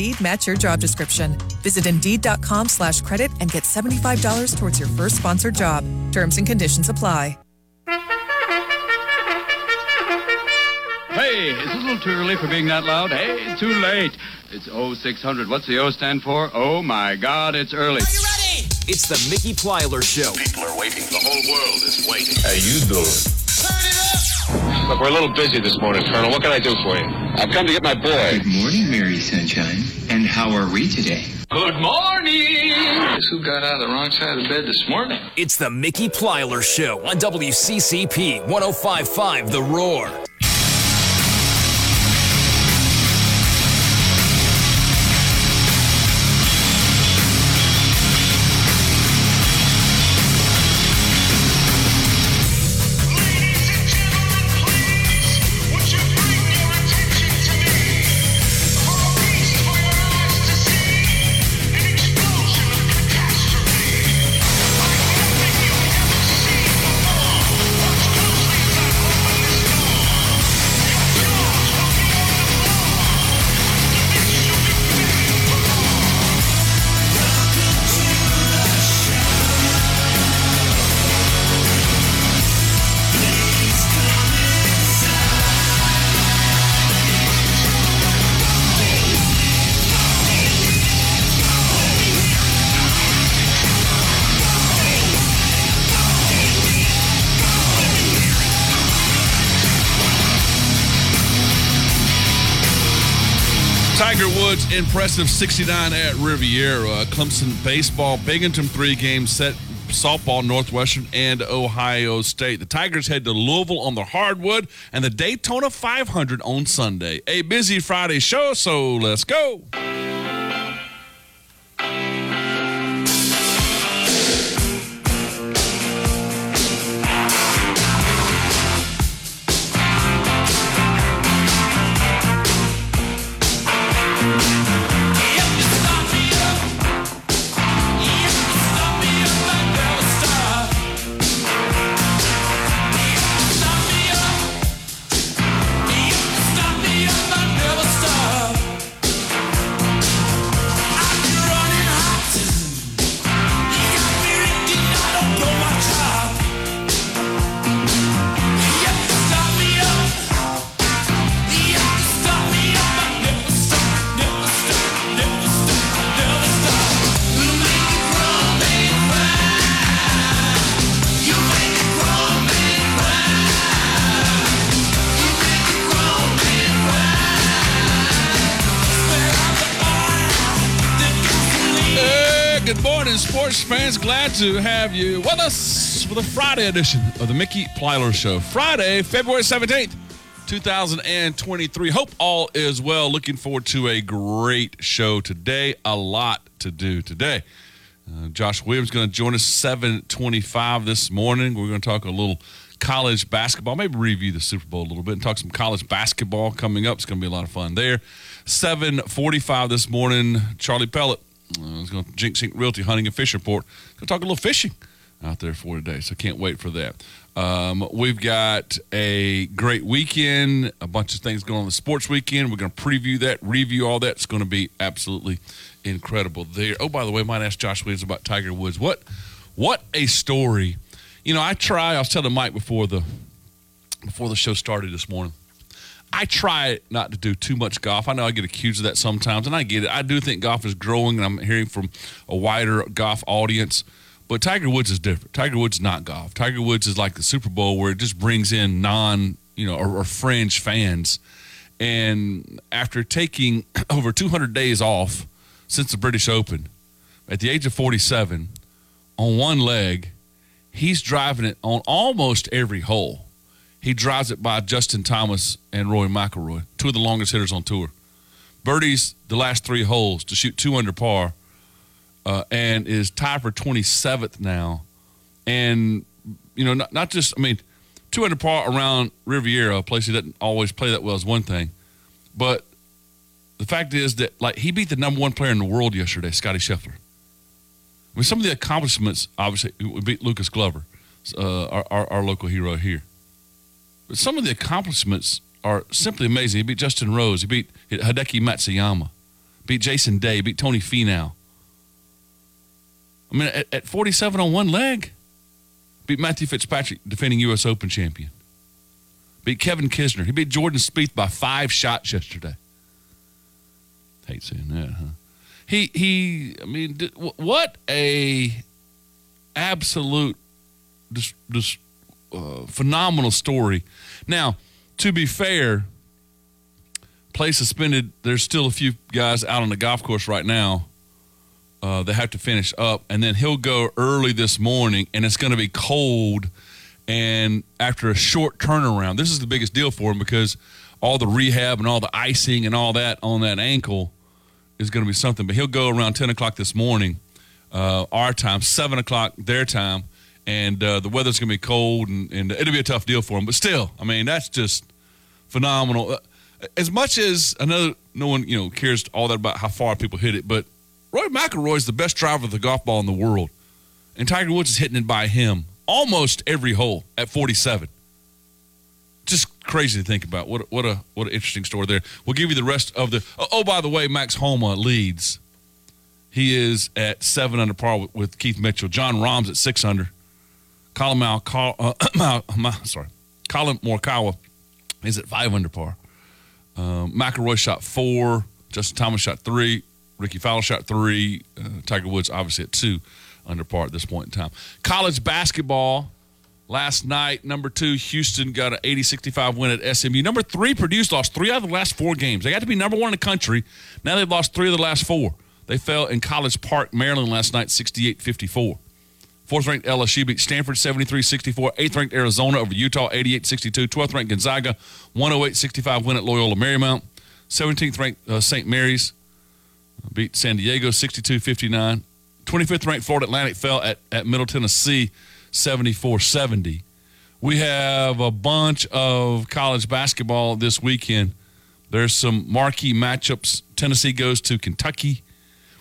Indeed match your job description. Visit Indeed.com slash credit and get $75 towards your first sponsored job. Terms and conditions apply. Hey, is it a little too early for being that loud? Hey, too late. It's 0600. What's the O stand for? Oh my God, it's early. Are you ready? It's the Mickey Plyler Show. People are waiting. The whole world is waiting. How you doing? Turn it up! Look, we're a little busy this morning, Colonel. What can I do for you? I've come to get my boy. Good morning, Mary Sunshine. And how are we today? Good morning. Guess who got out of the wrong side of the bed this morning? It's the Mickey Plyler Show on WCCP 1055 The Roar. Tiger Woods impressive 69 at Riviera. Clemson baseball, Binghamton three games set. Softball, Northwestern, and Ohio State. The Tigers head to Louisville on the hardwood and the Daytona 500 on Sunday. A busy Friday show, so let's go. To have you with us for the Friday edition of the Mickey Plyler Show. Friday, February 17th, 2023. Hope all is well. Looking forward to a great show today. A lot to do today. Uh, Josh Williams going to join us 725 this morning. We're going to talk a little college basketball, maybe review the Super Bowl a little bit and talk some college basketball coming up. It's going to be a lot of fun there. 745 this morning, Charlie Pellet uh, is going to Jinx Inc. Realty Hunting and Fish Report. Going to talk a little fishing out there for today, so can't wait for that. Um, we've got a great weekend, a bunch of things going on the sports weekend. We're going to preview that, review all that. It's going to be absolutely incredible there. Oh, by the way, I might ask Josh Williams about Tiger Woods. What, what a story! You know, I try. I was telling Mike before the before the show started this morning. I try not to do too much golf. I know I get accused of that sometimes, and I get it. I do think golf is growing, and I'm hearing from a wider golf audience. But Tiger Woods is different. Tiger Woods is not golf. Tiger Woods is like the Super Bowl, where it just brings in non, you know, or, or fringe fans. And after taking over 200 days off since the British Open, at the age of 47, on one leg, he's driving it on almost every hole. He drives it by Justin Thomas and Rory McIlroy, two of the longest hitters on tour. Birdies the last three holes to shoot two under par, uh, and is tied for 27th now. And you know, not, not just I mean, two under par around Riviera, a place he doesn't always play that well, is one thing, but the fact is that like he beat the number one player in the world yesterday, Scottie Scheffler. I mean, some of the accomplishments, obviously, we beat Lucas Glover, uh, our, our, our local hero here. But some of the accomplishments are simply amazing. He beat Justin Rose. He beat Hideki Matsuyama. beat Jason Day, beat Tony Finau. I mean, at, at 47 on one leg, beat Matthew Fitzpatrick, defending U.S. Open champion. Beat Kevin Kisner. He beat Jordan Spieth by five shots yesterday. Hate saying that, huh? He he. I mean, what a absolute, uh, phenomenal story. Now, to be fair, play suspended. There's still a few guys out on the golf course right now. Uh, they have to finish up, and then he'll go early this morning, and it's going to be cold. And after a short turnaround, this is the biggest deal for him because all the rehab and all the icing and all that on that ankle is going to be something. But he'll go around 10 o'clock this morning, uh, our time, 7 o'clock their time, and uh, the weather's going to be cold, and, and it'll be a tough deal for him. But still, I mean, that's just phenomenal. Uh, As much as I know no one you know cares all that about how far people hit it, but Rory McIlroy is the best driver of the golf ball in the world, and Tiger Woods is hitting it by him almost every hole at 47. Just crazy to think about. What what a what an interesting story there. We'll give you the rest of the. Oh, oh, by the way, Max Homa leads. He is at seven under par with, with Keith Mitchell. Jon Rahm's at six under. Colin uh, Mal, sorry, Collin Morikawa is at five under par. Um, McIlroy shot four. Justin Thomas shot three. Rickie Fowler shot three. Uh, Tiger Woods obviously at two under par at this point in time. College basketball last night. Number two, Houston got an 80-65 win at SMU. Number three, Purdue's lost three out of the last four games. They got to be number one in the country. Now they've lost three of the last four. They fell in College Park, Maryland last night, 68-54. Fourth ranked LSU beat Stanford 73 64. Eighth ranked Arizona over Utah 88 62. 12th ranked Gonzaga 108 65 win at Loyola Marymount. 17th ranked uh, St. Mary's beat San Diego 62 59. 25th ranked Florida Atlantic fell at, at Middle Tennessee 74 70. We have a bunch of college basketball this weekend. There's some marquee matchups. Tennessee goes to Kentucky.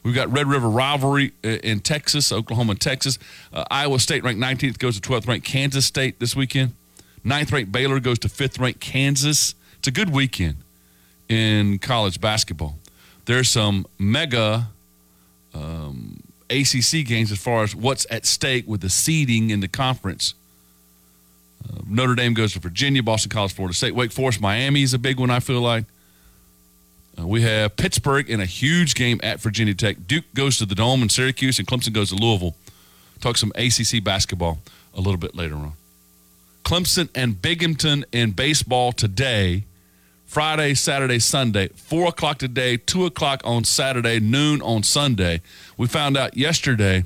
We've got Red River rivalry uh, in Texas, Oklahoma and Texas. Uh, Iowa State ranked 19th goes to 12th ranked Kansas State this weekend. Ninth ranked Baylor goes to fifth ranked Kansas. It's a good weekend in college basketball. There's some mega um, ACC games as far as what's at stake with the seeding in the conference. Uh, Notre Dame goes to Virginia, Boston College, Florida State, Wake Forest, Miami is a big one. I feel like. Uh, we have Pittsburgh in a huge game at Virginia Tech. Duke goes to the Dome in Syracuse, and Clemson goes to Louisville. Talk some ACC basketball a little bit later on. Clemson and Binghamton in baseball today, Friday, Saturday, Sunday, 4 o'clock today, 2 o'clock on Saturday, noon on Sunday. We found out yesterday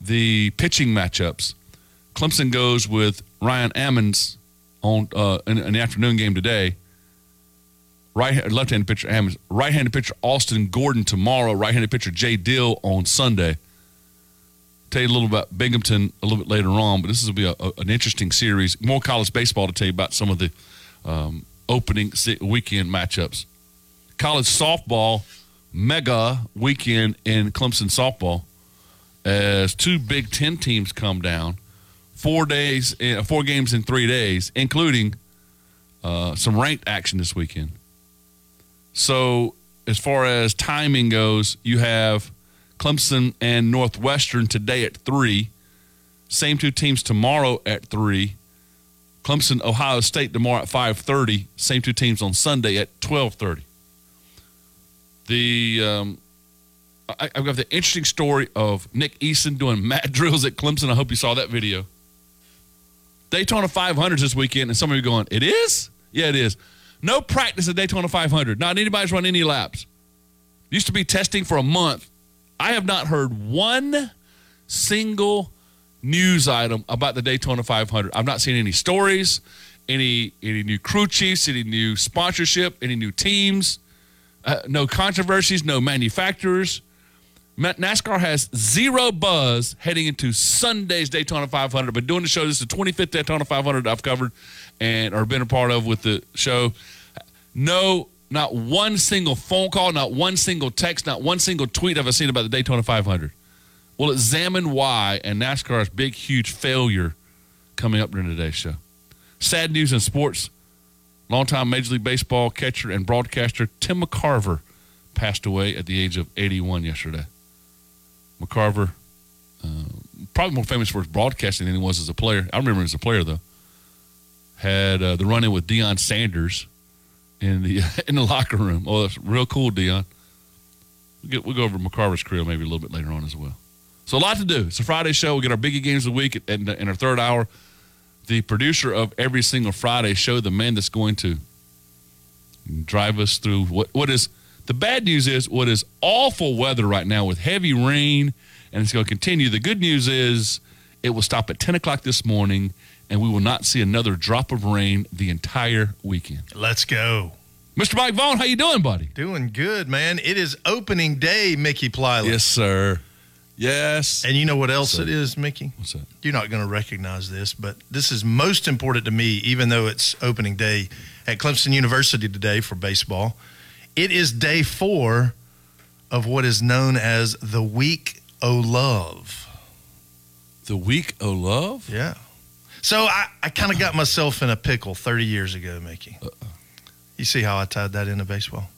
the pitching matchups. Clemson goes with Ryan Ammons on uh, in, in the afternoon game today right left-handed pitcher Ammons, right-handed pitcher Austin Gordon tomorrow, right-handed pitcher Jay Dill on Sunday. Tell you a little about Binghamton a little bit later on, but this will be a, a- an interesting series. More college baseball to tell you about some of the um, opening weekend matchups. College softball mega weekend in Clemson softball as two Big Ten teams come down. Four days, uh, four games in three days, including uh, some ranked action this weekend. So, as far as timing goes, you have Clemson and Northwestern today at three. Same two teams tomorrow at three. Clemson, Ohio State tomorrow at five thirty. Same two teams on Sunday at twelve thirty. The um, I, I've got the interesting story of Nick Eason doing mat drills at Clemson. I hope you saw that video. Daytona 500s this weekend, and some of you going, it is? Yeah, it is. No practice at Daytona 500. Not anybody's run any laps. Used to be testing for a month. I have not heard one single news item about the Daytona 500. I've not seen any stories, any any new crew chiefs, any new sponsorship, any new teams, uh, no controversies, no manufacturers. NASCAR has zero buzz heading into Sunday's Daytona 500. I've been doing the show. This is the 25th Daytona 500 I've covered and or been a part of with the show. No, not one single phone call, not one single text, not one single tweet have I seen about the Daytona 500. We'll examine why and NASCAR's big, huge failure coming up during today's show. Sad news in sports. Longtime Major League Baseball catcher and broadcaster Tim McCarver passed away at the age of 81 yesterday. McCarver, uh, probably more famous for his broadcasting than he was as a player. I remember him as a player though. Had uh, the run in with Deion Sanders in the in the locker room. Oh, that's real cool, Deion. We'll, get, we'll go over McCarver's career maybe a little bit later on as well. So a lot to do. It's a Friday show. We get our biggie games of the week in, in our third hour. The producer of every single Friday show, the man that's going to drive us through what what is the bad news is what is awful weather right now with heavy rain, and it's going to continue. The good news is it will stop at 10 o'clock this morning, and we will not see another drop of rain the entire weekend. Let's go. Mr. Mike Vaughn, how you doing, buddy? Doing good, man. It is opening day, Mickey Plyler. Yes, sir. Yes. And you know what else it is, Mickey? What's that? You're not going to recognize this, but this is most important to me, even though it's opening day at Clemson University today for baseball. It is day four of what is known as the Week O Love. The week of love? Yeah. So I, I kind of got myself in a pickle 30 years ago, Mickey. You see how I tied that into baseball?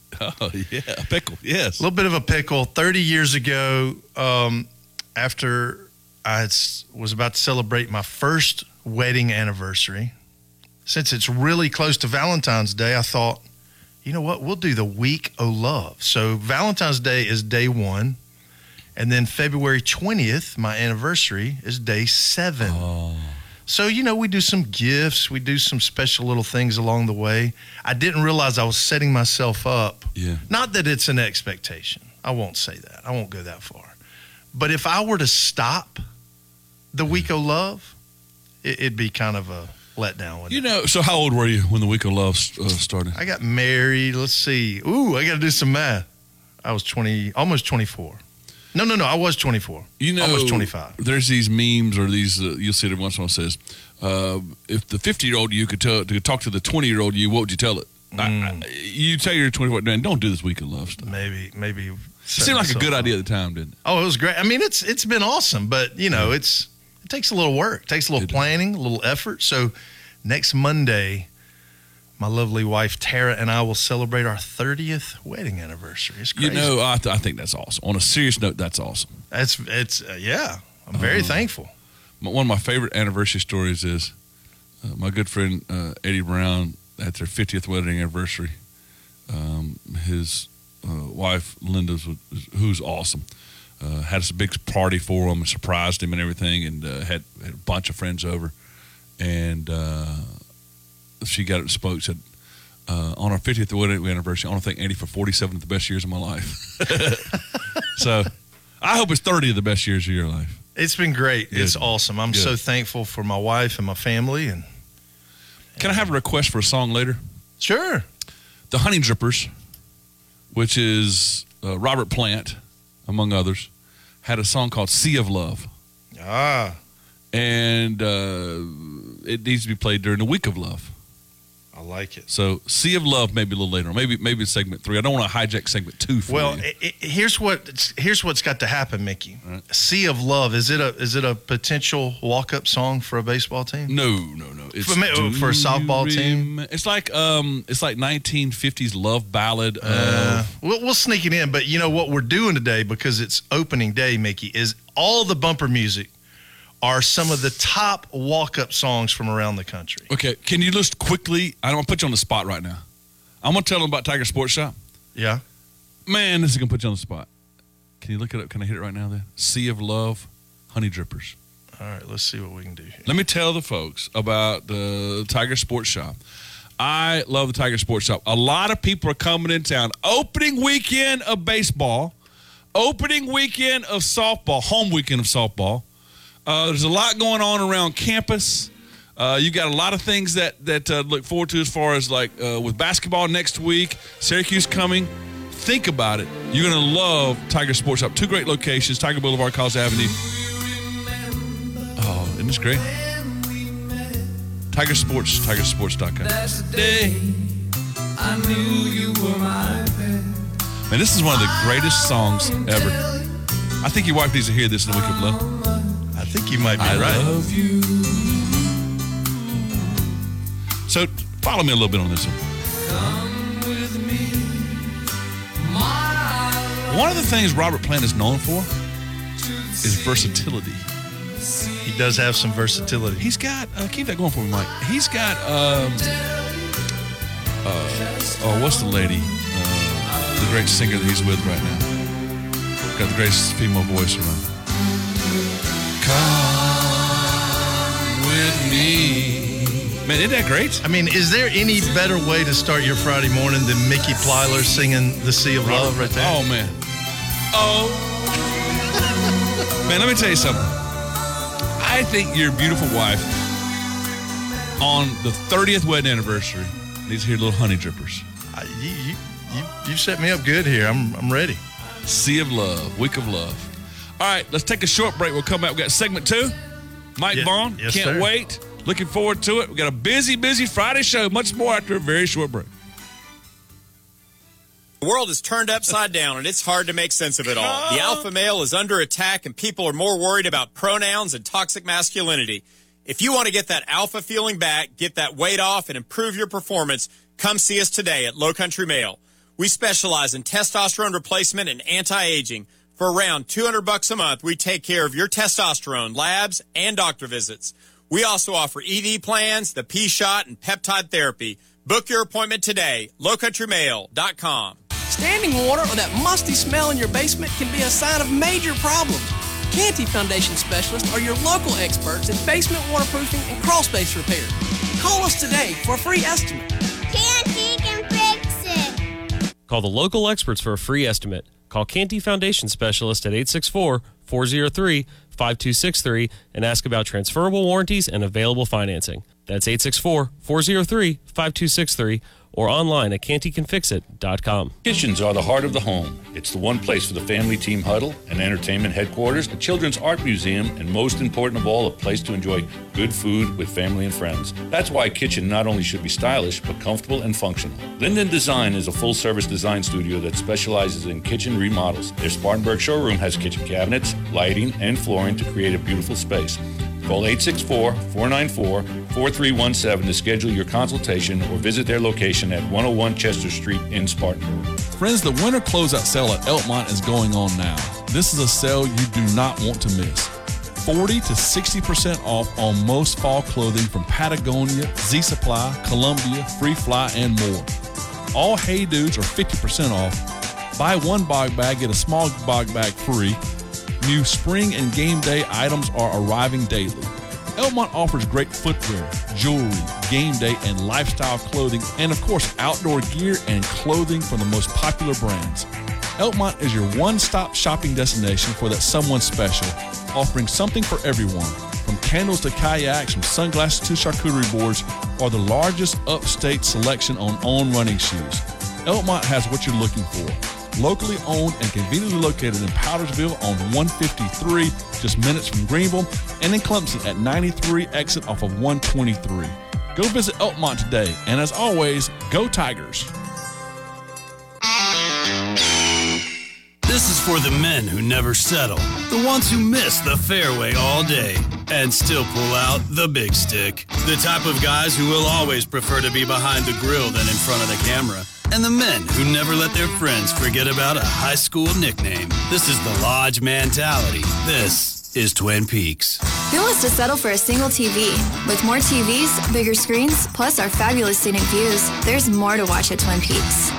Oh, yeah. Pickle. Yes. A little bit of a pickle. 30 years ago, um, after I had was about to celebrate my first wedding anniversary, since it's really close to Valentine's Day, I thought, you know what? We'll do the week of love. So Valentine's Day is day one. And then February 20th, my anniversary, is day seven. Oh. So, you know, we do some gifts, we do some special little things along the way. I didn't realize I was setting myself up Yeah. not that it's an expectation. I won't say that. I won't go that far. But if I were to stop the week of love, it, it'd be kind of a letdown. You know, so how old were you when the week of love uh, started? I got married. Let's see. Ooh, I got to do some math. I was 20, almost 24. No, no, no. I was 24. You know, I was 25. There's these memes or these uh, you'll see it every once in a while says, uh, if the 50 year old you could tell to talk to the 20 year old you, what would you tell it? Mm. I, you tell your 24 man, don't do this week of love stuff. Maybe, maybe. It seemed like a good idea at the time, didn't it? Oh, it was great. I mean, it's it's been awesome, but you know, it's it takes a little work, it takes a little It does. planning, a little effort. So next Monday, my lovely wife Tara and I will celebrate our 30th wedding anniversary. It's You know, I, th- I think that's awesome. On a serious note, that's awesome. that's it's uh, yeah. I'm very Uh-huh. thankful. My- One of my favorite anniversary stories is uh, my good friend uh, Eddie Brown at their 50th wedding anniversary. Um, his uh, wife Linda, who's awesome, uh, had us a big party for him and surprised him and everything, and uh, had, had a bunch of friends over. And uh, she got it spoke said. Uh, on our 50th wedding anniversary, I want to thank Eddie for 47 of the best years of my life. so I hope it's 30 of the best years of your life. It's been great. Good. It's awesome. I'm Good. so thankful for my wife and my family. And Can I have a request for a song later? sure, The Honeydrippers, which is uh, Robert Plant, among others, had a song called Sea of Love. ah, And uh, it needs to be played during the week of love. Like it. So Sea of Love maybe a little later. Maybe maybe segment three. I don't want to hijack segment two for Well, you. i i here's what here's what's got to happen, Mickey. Right. Sea of Love is it a is it a potential walk up song for a baseball team? no, no, no. It's For Do for a softball team? It's like um, it's like 1950s love ballad. Uh, of, we'll, we'll sneak it in, but you know what we're doing today because it's opening day, Mickey, is all the bumper music are some of the top walk up songs from around the country. okay, can you list quickly? I don't want to put you on the spot right now. I'm gonna tell them about Tiger Sports Shop. Yeah. Man, this is gonna put you on the spot. Can you look it up? Can I hit it right now? Then Sea of Love, Honeydrippers. All right, let's see what we can do here. Let me tell the folks about the Tiger Sports Shop. I love the Tiger Sports Shop. A lot of people are coming in town. Opening weekend of baseball, opening weekend of softball, home weekend of softball. Uh, there's a lot going on around campus. Uh, you got a lot of things that that uh, look forward to as far as like uh, with basketball next week, Syracuse coming. Think about it. You're gonna love Tiger Sports Shop. Two great locations: Tiger Boulevard, College Avenue. Oh, isn't this great? Tiger Sports, TigerSports.com. Man, this is one of the greatest songs ever. I think your wife needs to hear this in the week of love. I think you might be I right. love you. So follow me a little bit on this one. One of the things Robert Plant is known for is versatility. He does have some versatility. He's got uh, keep that going for me, Mike. He's got um, uh, oh, what's the lady? Uh, the great singer that he's with right now. Got the greatest female voice around. Come with me, man. Isn't that great? I mean, is there any better way to start your Friday morning than Mickey Plyler singing "The Sea of Love" right there? Oh man. Oh. man, let me tell you something. I think your beautiful wife on the 30th wedding anniversary needs to hear little honey drippers. I, you, you, you, you set me up good here. I'm, I'm ready. Sea of Love, Week of Love. All right, let's take a short break. We'll come back. We got segment two. Mike Yeah, Vaughn. yes, Can't sir. wait. Looking forward to it. We got a busy, busy Friday show. Much more after a very short break. The world is turned upside down and it's hard to make sense of it all. The alpha male is under attack and people are more worried about pronouns and toxic masculinity. If you want to get that alpha feeling back, get that weight off, and improve your performance, come see us today at Low Country Male. We specialize in testosterone replacement and anti-aging. For around 200 bucks a month, we take care of your testosterone labs and doctor visits. We also offer ED plans, the P shot, and peptide therapy. Book your appointment today. lowcountrymale.com. Standing water or that musty smell in your basement can be a sign of major problems. Canty Foundation specialists are your local experts in basement waterproofing and crawl space repair. Call us today for a free estimate. Canty can fix it. Call the local experts for a free estimate. Call Canty Foundation Specialist at 864 403 5263 and ask about transferable warranties and available financing. That's 864 403 5263 or online at cantycanfixit.com. Kitchens are the heart of the home. It's the one place for the family team huddle, an entertainment headquarters, a children's art museum, and most important of all, a place to enjoy good food with family and friends. That's why a kitchen not only should be stylish, but comfortable and functional. Linden Design is a full service design studio that specializes in kitchen remodels. Their Spartanburg showroom has kitchen cabinets, lighting, and flooring to create a beautiful space. Call 864 494 4317 to schedule your consultation or visit their location at 101 Chester Street in Spartanburg. Friends, the winter closeout sale at Elkmont is going on now. This is a sale you do not want to miss. 40 to 60% off on most fall clothing from Patagonia, Z Supply, Columbia, Free Fly, and more. All Hey Dudes are 50% off. Buy one Bogg Bag, get a small Bogg Bag free. New spring and game day items are arriving daily. Elkmont offers great footwear, jewelry, game day, and lifestyle clothing, and of course, outdoor gear and clothing from the most popular brands. Elkmont is your one stop shopping destination for that someone special, offering something for everyone. From candles to kayaks, from sunglasses to charcuterie boards, or the largest upstate selection on on running shoes. Elkmont has what you're looking for. Locally owned and conveniently located in Powdersville on 153, just minutes from Greenville, and in Clemson at 93 exit off of 123. Go visit Elkmont today, and as always, go Tigers. This is for the men who never settle, the ones who miss the fairway all day and still pull out the big stick, the type of guys who will always prefer to be behind the grill than in front of the camera, and the men who never let their friends forget about a high school nickname. This is the Lodge mentality. This is Twin Peaks. Who wants to settle for a single TV? With more TVs, bigger screens, plus our fabulous scenic views, there's more to watch at Twin Peaks.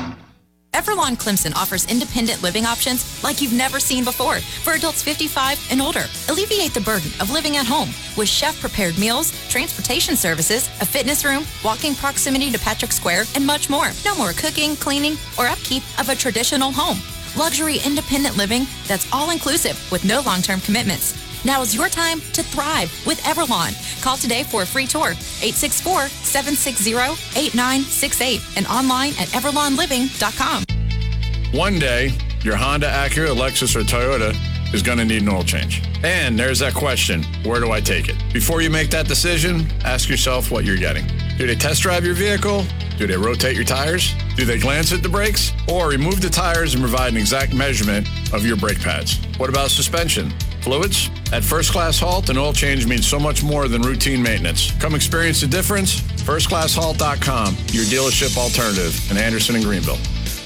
Everlon Clemson offers independent living options like you've never seen before for adults 55 and older. Alleviate the burden of living at home with chef prepared meals, transportation services, a fitness room, walking proximity to Patrick Square, and much more. No more cooking, cleaning, or upkeep of a traditional home. Luxury independent living that's all inclusive with no long term commitments. Now is your time to thrive with Everlon. Call today for a free tour, 864 760 8968, and online at everlonliving.com. One day, your Honda, Acura, Lexus, or Toyota is going to need an oil change. And there's that question where do I take it? Before you make that decision, ask yourself what you're getting. Do they test drive your vehicle? Do they rotate your tires? Do they glance at the brakes? Or remove the tires and provide an exact measurement of your brake pads? What about suspension? Fluids? At First Class Halt, an oil change means so much more than routine maintenance. Come experience the difference. FirstClassHalt.com, your dealership alternative in Anderson and Greenville.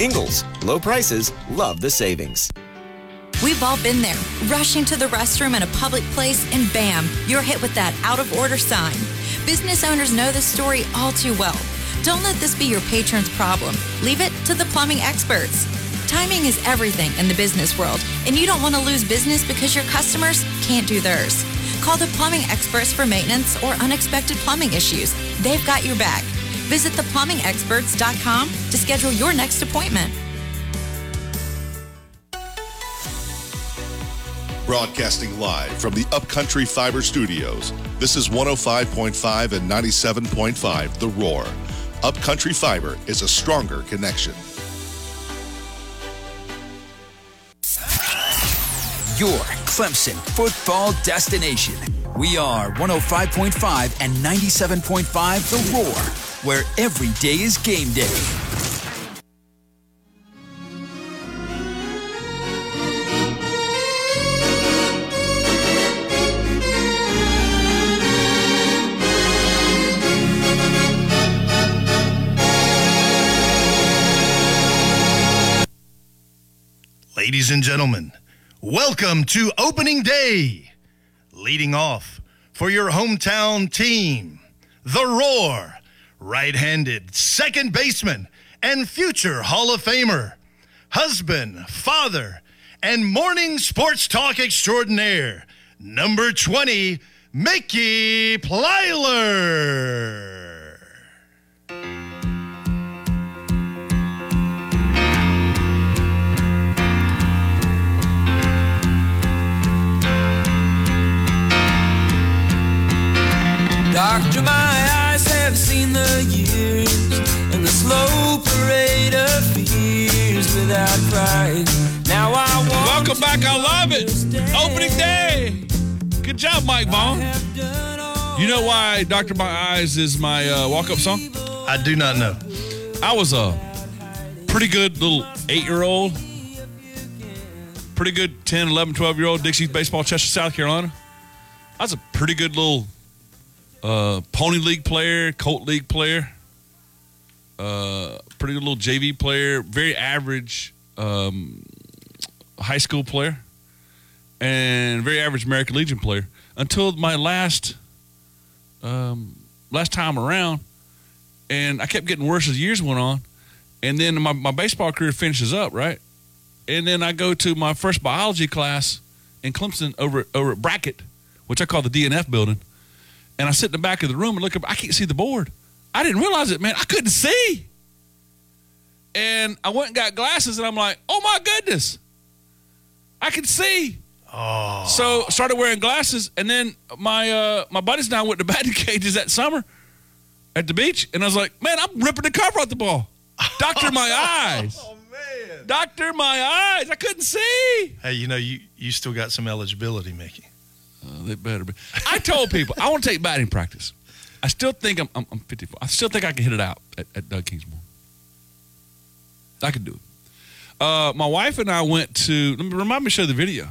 Ingles, low prices, love the savings. We've all been there, rushing to the restroom in a public place, and bam, you're hit with that out of order sign. Business owners know this story all too well. Don't let this be your patron's problem. Leave it to the plumbing experts. Timing is everything in the business world, and you don't want to lose business because your customers can't do theirs. Call the plumbing experts for maintenance or unexpected plumbing issues. They've got your back. Visit theplumbingexperts.com schedule your next appointment. Broadcasting live from the Upcountry Fiber Studios. This is 105.5 and 97.5 The Roar. Upcountry Fiber is a stronger connection. Your Clemson football destination. We are 105.5 and 97.5 The Roar, where every day is game day. Ladies and gentlemen, welcome to opening day. Leading off for your hometown team, the Roar, right handed second baseman and future Hall of Famer, husband, father, and morning sports talk extraordinaire, number 20, Mickey Plyler. Doctor, my eyes have seen the years and the slow parade of fears without pride. Now I want Welcome back. I love it. Opening day. Good job, Mike Vaughn. You know why Dr. My Eyes is my uh, walk up song? I do not know. I was a pretty good little eight year old, pretty good 10, 11, 12 year old Dixie baseball, Chester, South Carolina. I was a pretty good little uh, Pony League player, Colt League player, uh, pretty good little JV player, very average um, high school player, and very average American Legion player. Until my last um, last time around, and I kept getting worse as years went on, and then my, my baseball career finishes up right, and then I go to my first biology class in Clemson over over at Brackett, which I call the DNF building and I sit in the back of the room and look up. I can't see the board. I didn't realize it, man. I couldn't see. And I went and got glasses, and I'm like, oh my goodness, I can see. Oh. So started wearing glasses, and then my uh, my buddies and I went to batting cages that summer at the beach, and I was like, man, I'm ripping the cover off the ball. Doctor my eyes. Oh man. Doctor my eyes. I couldn't see. Hey, you know, you, you still got some eligibility, Mickey. Uh, they better be. I told people I want to take batting practice. I still think I'm, I'm, I'm 54. I still think I can hit it out at, at Doug Kingsmore. I could do it. Uh, my wife and I went to. Let me remind me to show the video.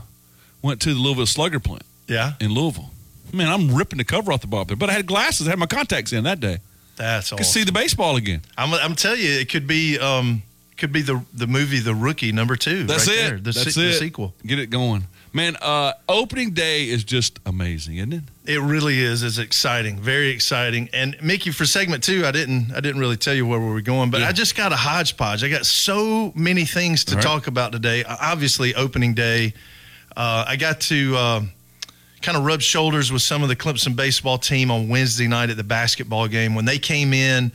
Went to the Louisville Slugger plant. Yeah. In Louisville. Man, I'm ripping the cover off the ball, there. but I had glasses. I had my contacts in that day. That's all. Could see the baseball again. I'm, I'm telling you, it could be um, could be the the movie The Rookie number two. That's right it. There. The, That's se- it. the sequel. Get it going. Man, uh, opening day is just amazing, isn't it? It really is. It's exciting, very exciting. And Mickey, for segment two, I didn't I didn't really tell you where we were going, but I just got a hodgepodge. I got so many things to right. talk about today. Obviously, opening day. Uh, I got to uh, kind of rub shoulders with some of the Clemson baseball team on Wednesday night at the basketball game when they came in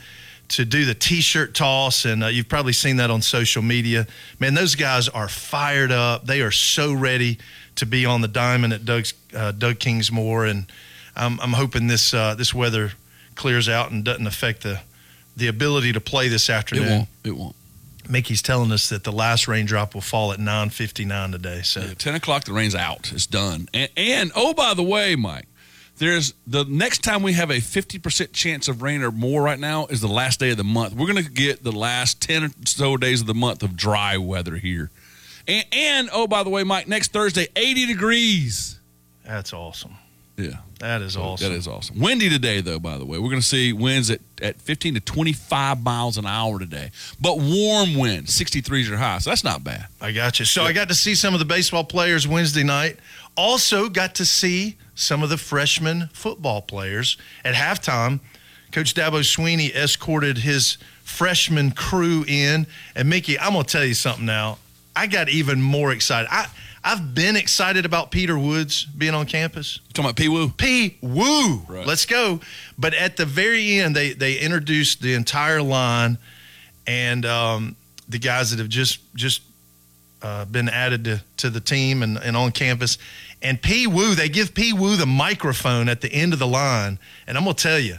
to do the t-shirt toss and uh, you've probably seen that on social media man those guys are fired up they are so ready to be on the diamond at Doug's, uh, Doug Kingsmore and I'm, I'm hoping this uh, this weather clears out and doesn't affect the the ability to play this afternoon. It won't. It won't. Mickey's telling us that the last raindrop will fall at 9:59 today. So Yeah, 10 o'clock, the rain's out. It's done. And, and oh, by the way, Mike, there's the next time we have a 50% chance of rain or more right now is the last day of the month. We're going to get the last 10 or so days of the month of dry weather here. And, and oh, by the way, Mike, next Thursday, 80 degrees. that's awesome. Yeah. That is awesome. That is awesome. Windy today, though, by the way. We're going to see winds at, at 15 to 25 miles an hour today. But warm wind, 63s are high. So that's not bad. I got you. So I got to see some of the baseball players Wednesday night. Also got to see some of the freshman football players at halftime. Coach Dabo Swinney escorted his freshman crew in. And Mickey, I'm gonna tell you something now. I got even more excited. I I've been excited about Peter Woods being on campus. talking about P Woo? P Woo. Right. Let's go. But at the very end, they they introduced the entire line and um, the guys that have just just uh, been added to, to the team and, and on campus. And P Woo, they give P Woo the microphone at the end of the line. And I'm going to tell you,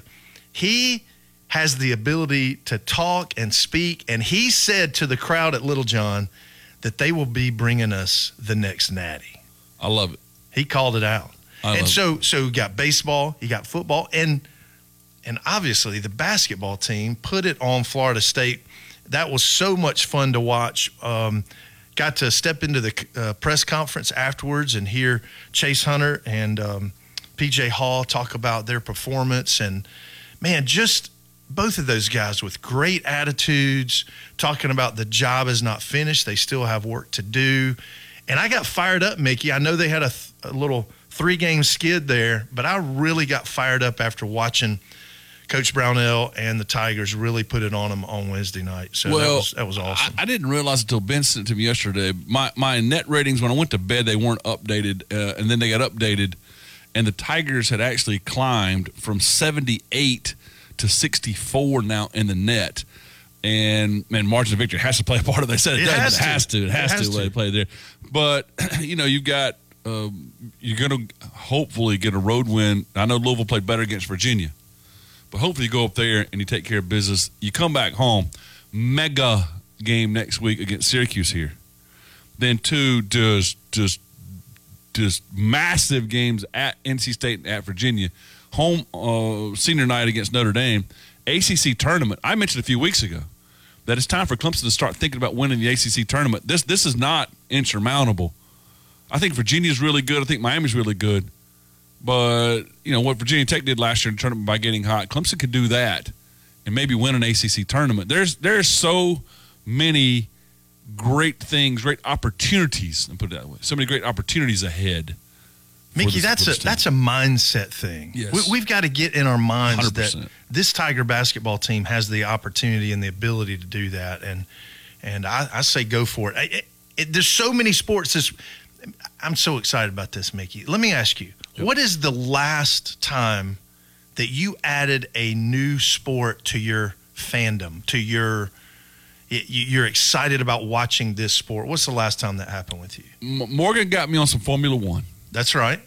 he has the ability to talk and speak. And he said to the crowd at Littlejohn that they will be bringing us the next natty. I love it. He called it out. I and so so you got baseball, you got football, and and obviously the basketball team put it on Florida State. That was so much fun to watch. Um, got to step into the uh, press conference afterwards and hear Chase Hunter and um, PJ Hall talk about their performance. And man, just both of those guys with great attitudes, talking about the job is not finished. They still have work to do. And I got fired up, Mickey. I know they had a, th- a little three game skid there, but I really got fired up after watching Coach Brownell and the Tigers really put it on them on Wednesday night. So that was, that was awesome. I, I didn't realize until Ben sent it to me yesterday. My my net ratings when I went to bed they weren't updated, uh, and then they got updated, and the Tigers had actually climbed from seventy eight to sixty four now in the net. And man, margin of victory has to play a part of that. They said it, It does, has it to. has to. It It has, has to, to. play there. But you know, you've got um, you're going to hopefully get a road win. I know Louisville played better against Virginia, but hopefully you go up there and you take care of business. You come back home, mega game next week against Syracuse here. Then two just just just massive games at NC State and at Virginia. Home uh, senior night against Notre Dame. ACC tournament. I mentioned a few weeks ago that it's time for Clemson to start thinking about winning the ACC tournament. This this is not insurmountable. I think Virginia's really good. I think Miami's really good. But, you know, what Virginia Tech did last year in the tournament by getting hot, Clemson could do that and maybe win an ACC tournament. There's there's so many great things, great opportunities, and put it that way. So many great opportunities ahead. For Mickey, this- that's a team. that's a mindset thing. Yes. We, we've got to get in our minds that 100%. this Tiger basketball team has the opportunity and the ability to do that, and and I, I say go for it. I- it, it. There's so many sports. This, I'm so excited about this, Mickey. Let me ask you, what is the last time that you added a new sport to your fandom, to your you're excited about watching this sport? What's the last time that happened with you? M- Morgan got me on some Formula One. That's right.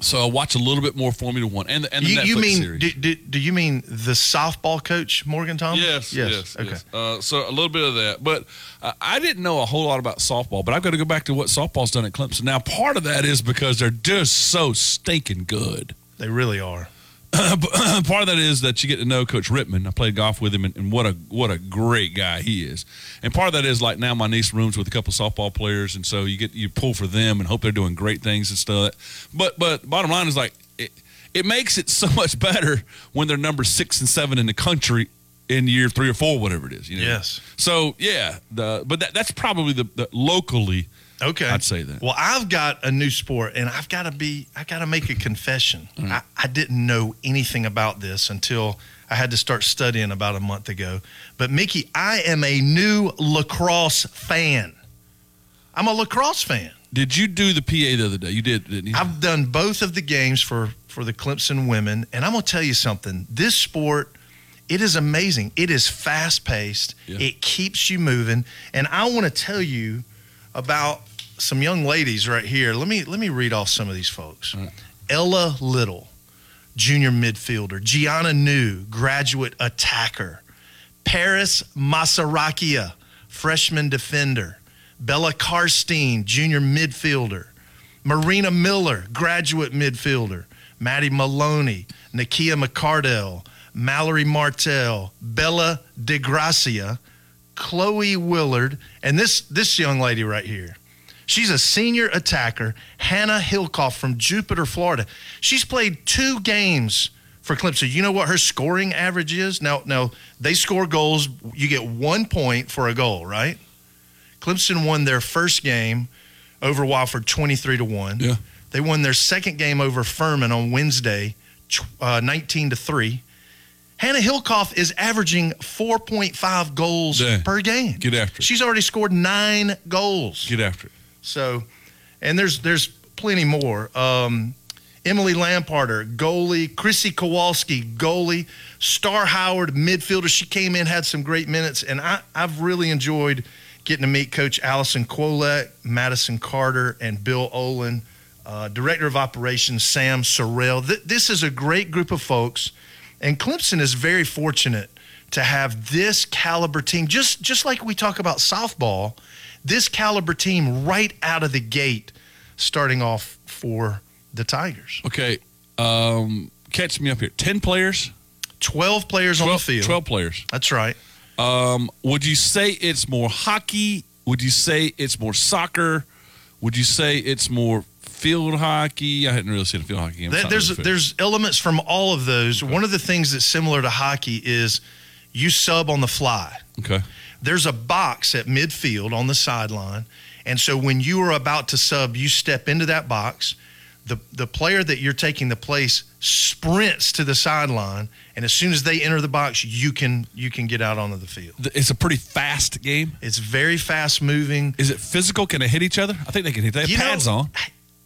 So I watch a little bit more Formula One and the, and the you, Netflix you mean series. do, do, do you mean the softball coach Morgan Thomas? Yes, yes, Okay. yes. Uh, so a little bit of that, but uh, I didn't know a whole lot about softball. But I've got to go back to what softball's done at Clemson. Now, part of that is because they're just so stinking good. They really are. Part of that is that you get to know Coach Rittman. I played golf with him, and, and what a what a great guy he is. And part of that is like now my niece rooms with a couple softball players, and so you get you pull for them and hope they're doing great things and stuff. But but bottom line is like it, it makes it so much better when they're number six and seven in the country in year three or four, whatever it is. You know? Yes. So yeah, the but that, that's probably the, the locally. Okay. I'd say that. Well, I've got a new sport, and I've got to be. I got to make a confession. Mm-hmm. I, I didn't know anything about this until I had to start studying about a month ago. But Mickey, I am a new lacrosse fan. I'm a lacrosse fan. Did you do the PA the other day? You did, didn't you? I've done both of the games for for the Clemson women, and I'm gonna tell you something. This sport, it is amazing. It is fast paced. It keeps you moving, and I want to tell you about some young ladies right here. Let me let me read off some of these folks. Ella Little, junior midfielder. Gianna New, graduate attacker. Paris Masarakia, freshman defender. Bella Karstein, junior midfielder. Marina Miller, graduate midfielder. Maddie Maloney, Nakia McCardell, Mallory Martell, Bella DeGracia, Chloe Willard, and this this young lady right here. She's a senior attacker, Hannah Hillcoff from Jupiter, Florida. She's played two games for Clemson. You know what her scoring average is? Now, now they score goals. You get one point for a goal, right? Clemson won their first game over Wofford 23 to 1. Yeah. They won their second game over Furman on Wednesday uh, 19 to 3. Hannah Hillcoff is averaging 4.5 goals Dang. per game. Get after it. She's already scored 9 goals. Get after it. So, and there's there's plenty more. Um, Emily Lamparter, goalie. Chrissy Kowalski, goalie. Star Howard, midfielder. She came in, had some great minutes, and I, I've really enjoyed getting to meet Coach Allison Kwolek, Madison Carter, and Bill Olin. Uh, Director of Operations Sam Sorrell. Th- this is a great group of folks, and Clemson is very fortunate to have this caliber team. Just just like we talk about softball, this caliber team right out of the gate, starting off for the Tigers. Okay. Um, catch me up here. 10 players? 12 players on the field. 12 players. That's right. Um, would you say it's more hockey? Would you say it's more soccer? Would you say it's more field hockey? I hadn't really seen a field hockey game. Not There's really there's elements from all of those. One of the things that's similar to hockey is you sub on the fly. Okay. There's a box at midfield on the sideline, and so when you are about to sub, you step into that box. The the player that you're taking the place sprints to the sideline, and as soon as they enter the box, you can you can get out onto the field. It's a pretty fast game. It's very fast moving. Is it physical? Can they hit each other? I think they can hit. They have You know- pads on.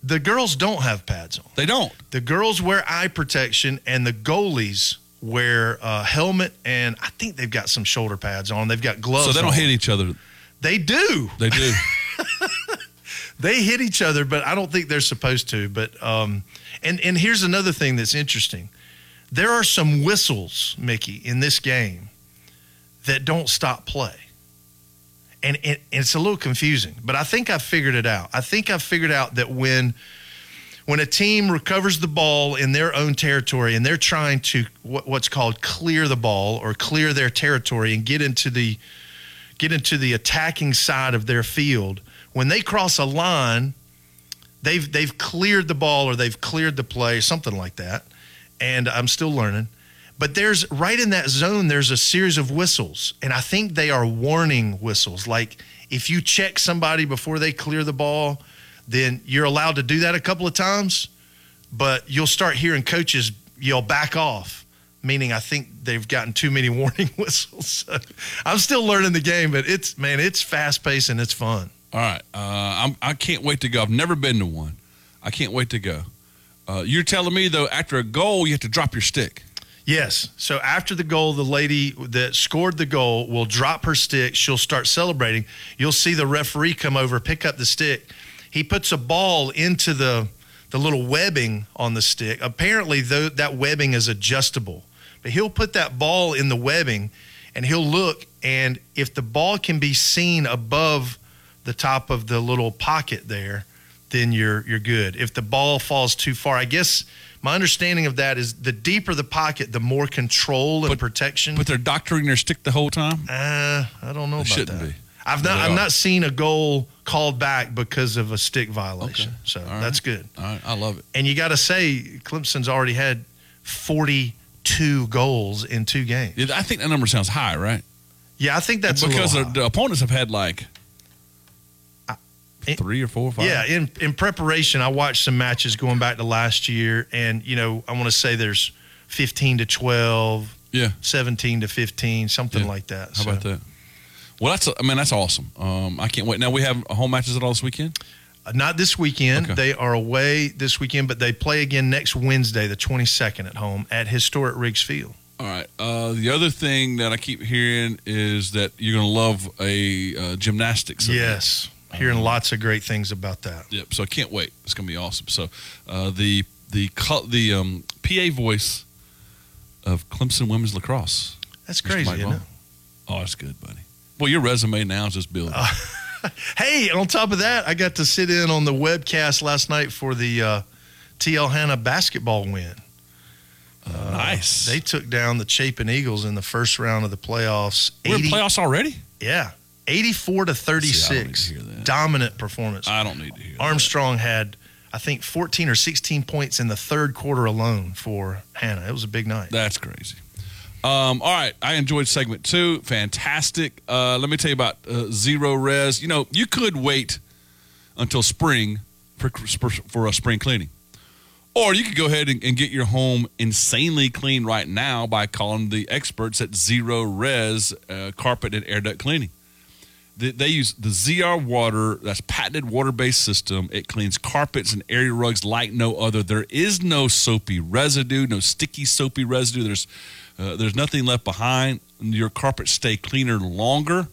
The girls don't have pads on. They don't. The girls wear eye protection, and the goalies wear a helmet, and I think they've got some shoulder pads on. They've got gloves. So they don't on. hit each other. They do. They do. They hit each other, but I don't think they're supposed to. But um, and and here's another thing that's interesting. There are some whistles, Mickey, in this game that don't stop play. And, it's a little confusing, but I think I've figured it out. I think I've figured out that when when a team recovers the ball in their own territory and they're trying to what, what's called clear the ball or clear their territory and get into the get into the attacking side of their field, when they cross a line, they've they've cleared the ball or they've cleared the play, something like that. And I'm still learning. But there's right in that zone, there's a series of whistles. And I think they are warning whistles. Like if you check somebody before they clear the ball, then you're allowed to do that a couple of times, but you'll start hearing coaches yell back off, meaning I think they've gotten too many warning whistles. So I'm still learning the game, but it's man, it's fast paced and it's fun. All right. Uh, I'm, I can't wait to go. I've never been to one. I can't wait to go. Uh, you're telling me, though, after a goal, you have to drop your stick. Yes. So after the goal, the lady that scored the goal will drop her stick. She'll start celebrating. You'll see the referee come over, pick up the stick. He puts a ball into the the little webbing on the stick. Apparently, though that webbing is adjustable, but he'll put that ball in the webbing, and he'll look. And if the ball can be seen above the top of the little pocket there, then you're you're good. If the ball falls too far, I guess my understanding of that is the deeper the pocket, the more control and protection. But they're doctoring their stick the whole time? Uh, I don't know about shouldn't that. be. I've not I've not seen a goal called back because of a stick violation. Okay. So that's good. All right. I love it. And you got to say Clemson's already had 42 goals in two games. I think that number sounds high, right? Yeah, I think that's because the opponents have had like three or four or five. Yeah, in in preparation, I watched some matches going back to last year, and you know, I want to say there's 15 to 12, yeah, 17 to 15, something Yeah. like that. How about that? Well, that's I mean that's awesome. Um, I can't wait. Now we have home matches at all this weekend. Uh, Not this weekend. Okay. They are away this weekend, but they play again next Wednesday, the 22nd, at home at historic Riggs Field. All right. Uh, the other thing that I keep hearing is that you're going to love a uh, gymnastics. event. Yes, hearing lots of great things about that. Yep. So I can't wait. It's going to be awesome. So uh, the the the um, PA voice of Clemson women's lacrosse. That's crazy, isn't it? Oh, that's good, buddy. Well, your resume now is just building. Hey, on top of that, I got to sit in on the webcast last night for the uh, TL Hanna basketball win. Uh, nice. They took down the Chapin Eagles in the first round of the playoffs. We're in playoffs already? Yeah. 84 to 36. Dominant performance. I don't need to hear Armstrong had, I think, 14 or 16 points in the third quarter alone for Hanna. It was a big night. That's crazy. Um, all right, I enjoyed segment two. Fantastic. Uh, let me tell you about uh, Zerorez. You know, you could wait until spring for, for, for a spring cleaning. Or you could go ahead and, and get your home insanely clean right now by calling the experts at Zerorez uh, Carpet and Air Duct Cleaning. They, use the ZR water, that's patented water based system. It cleans carpets and area rugs like no other. There is no soapy residue, no sticky soapy residue. There's, uh, there's nothing left behind. Your carpets stay cleaner longer.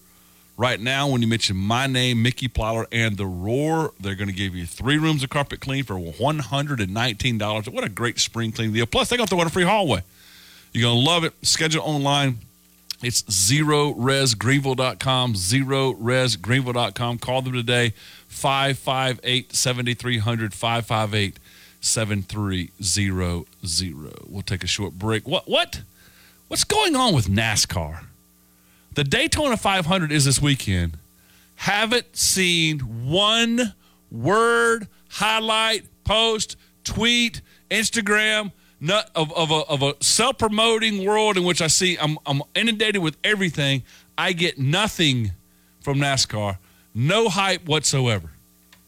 Right now, when you mention my name, Mickey Plyler, and The Roar, they're going to give you three rooms of carpet clean for $119. What a great spring clean deal. Plus, they got the one free hallway. You're going to love it. Schedule online. It's zeroresgreenville.com, zeroresgreenville.com. Call them today, 558 7300, 558 7300. We'll take a short break. What, what? What's going on with NASCAR? The Daytona 500 is this weekend. Haven't seen one word, highlight, post, tweet, Instagram, not of, of a, of a self promoting world in which I see I'm, I'm inundated with everything. I get nothing from NASCAR, no hype whatsoever.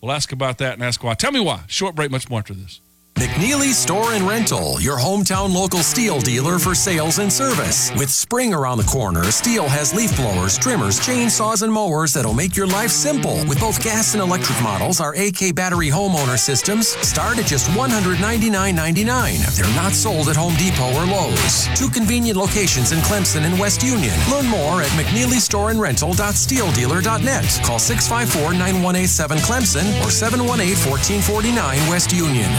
We'll ask about that and ask why. Tell me why. Short break, much more after this. McNeely Store and Rental, your hometown local STIHL dealer for sales and service. With spring around the corner, STIHL has leaf blowers, trimmers, chainsaws, and mowers that'll make your life simple. With both gas and electric models, our AK battery homeowner systems start at just $199.99. They're not sold at Home Depot or Lowe's. Two convenient locations in Clemson and West Union. Learn more at McNeelyStoreandRental.stihldealer.net. Call 654-9187 Clemson or 718-1449 West Union.